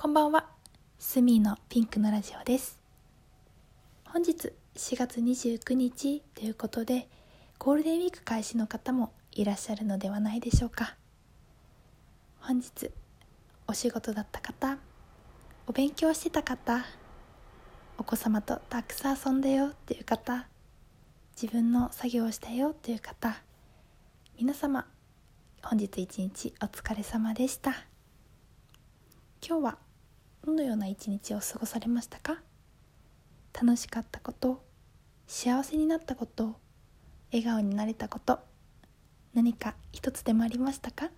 こんばんは。スミーのピンクのラジオです。本日4月29日ということでゴールデンウィーク開始の方もいらっしゃるのではないでしょうか。本日お仕事だった方お勉強してた方お子様とたくさん遊んだよっていう方自分の作業をしたよっていう方皆様本日一日お疲れ様でした。今日はどのような一日を過ごされましたか？楽しかったこと幸せになったこと笑顔になれたこと何か一つでもありましたか？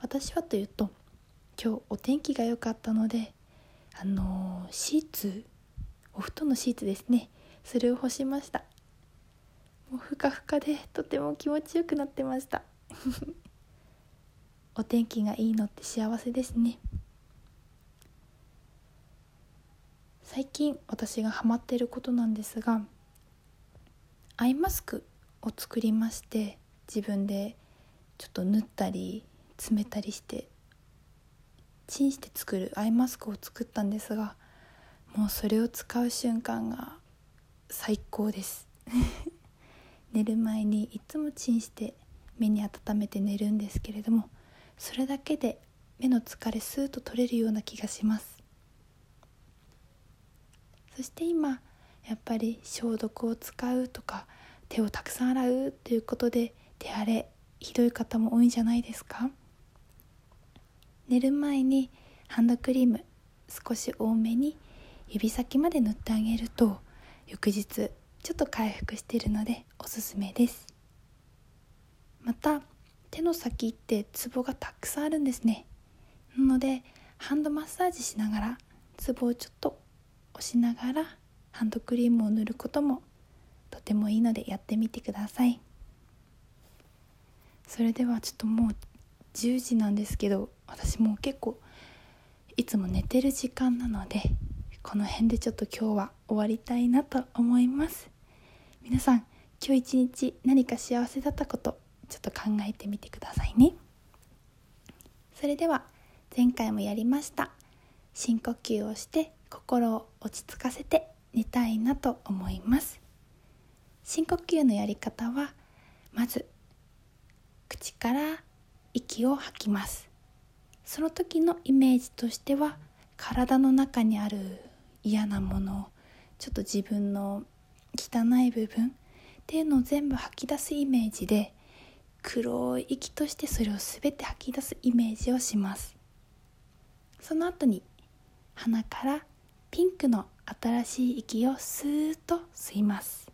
私はというと今日お天気が良かったのであのー、シーツお布団のシーツですねそれを干しました。もうふかふかでとても気持ちよくなってました。お天気がいいのって幸せですね。最近私がハマっていることなんですがアイマスクを作りまして自分でちょっと縫ったり詰めたりしてチンして作るアイマスクを作ったんですがもうそれを使う瞬間が最高です。寝る前にいつもチンして目に温めて寝るんですけれどもそれだけで目の疲れスーッと取れるような気がします。そして今やっぱり消毒を使うとか手をたくさん洗うということで手荒れひどい方も多いんじゃないですか？寝る前にハンドクリーム少し多めに指先まで塗ってあげると翌日ちょっと回復してるのでおすすめです。また手の先ってツボがたくさんあるんですね。なのでハンドマッサージしながらツボをちょっと押しながらハンドクリームを塗ることもとてもいいのでやってみてください。それではちょっともう10時なんですけど私も結構いつも寝てる時間なのでこの辺でちょっと今日は終わりたいなと思います。皆さん今日一日何か幸せだったことちょっと考えてみてくださいね。それでは前回もやりました。深呼吸をして心を落ち着かせて寝たいなと思います。深呼吸のやり方はまず口から息を吐きます。その時のイメージとしては体の中にある嫌なものちょっと自分の汚い部分っていうのを全部吐き出すイメージで黒い息としてそれを全て吐き出すイメージをします。その後に鼻からピンクの新しい息をスーッと吸います。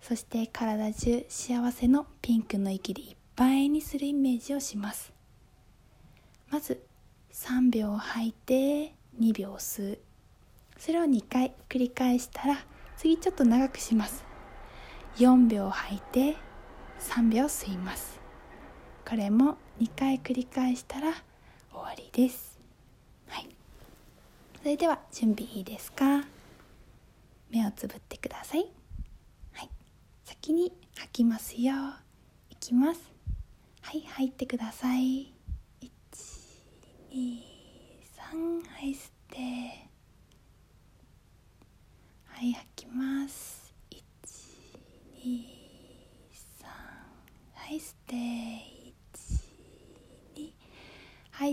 そして体中幸せのピンクの息でいっぱいにするイメージをします。まず3秒吐いて2秒吸う。それを2回繰り返したら次ちょっと長くします。4秒吐いて3秒吸います。これも2回繰り返したら終わりです。それでは準備いいですか？目をつぶってください。はい。先に吐きますよ。いきます。はい吐いてください。123はい吸って。はい吐きます123はい吸って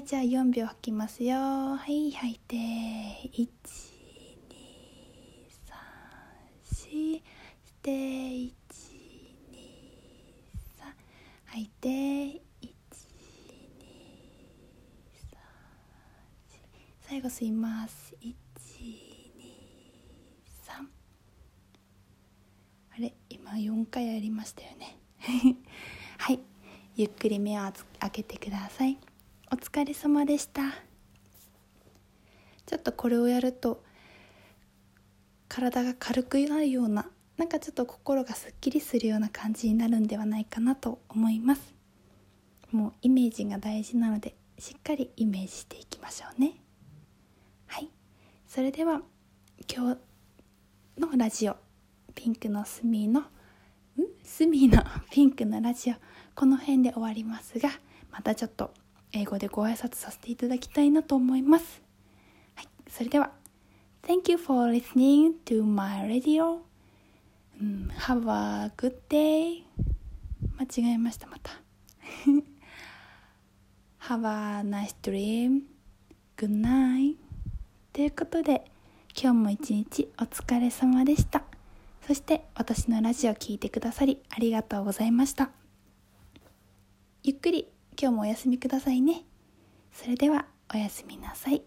はいじゃあ4秒吐きますよ。はい吐いて1 2 3 4して1 2 3吐いて1 2 3最後吸います1 2 3あれ今4回やりましたよね。はいゆっくり目を開けてください。お疲れ様でした。ちょっとこれをやると体が軽くなるようななんかちょっと心がすっきりするような感じになるんではないかなと思います。もうイメージが大事なのでしっかりイメージしていきましょうね。はい。それでは今日のラジオピンクのスミーのん？スミーのピンクのラジオこの辺で終わりますがまたちょっと英語でご挨拶させていただきたいなと思います。はい、それでは Thank you for listening to my radio. Have a good day. 間違えましたまた。Have a nice dream. Good night. ということで今日も一日お疲れ様でした。そして私のラジオ聴いてくださりありがとうございました。ゆっくり。今日もお休みくださいね。それではおやすみなさい。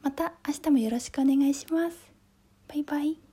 また明日もよろしくお願いします。バイバイ。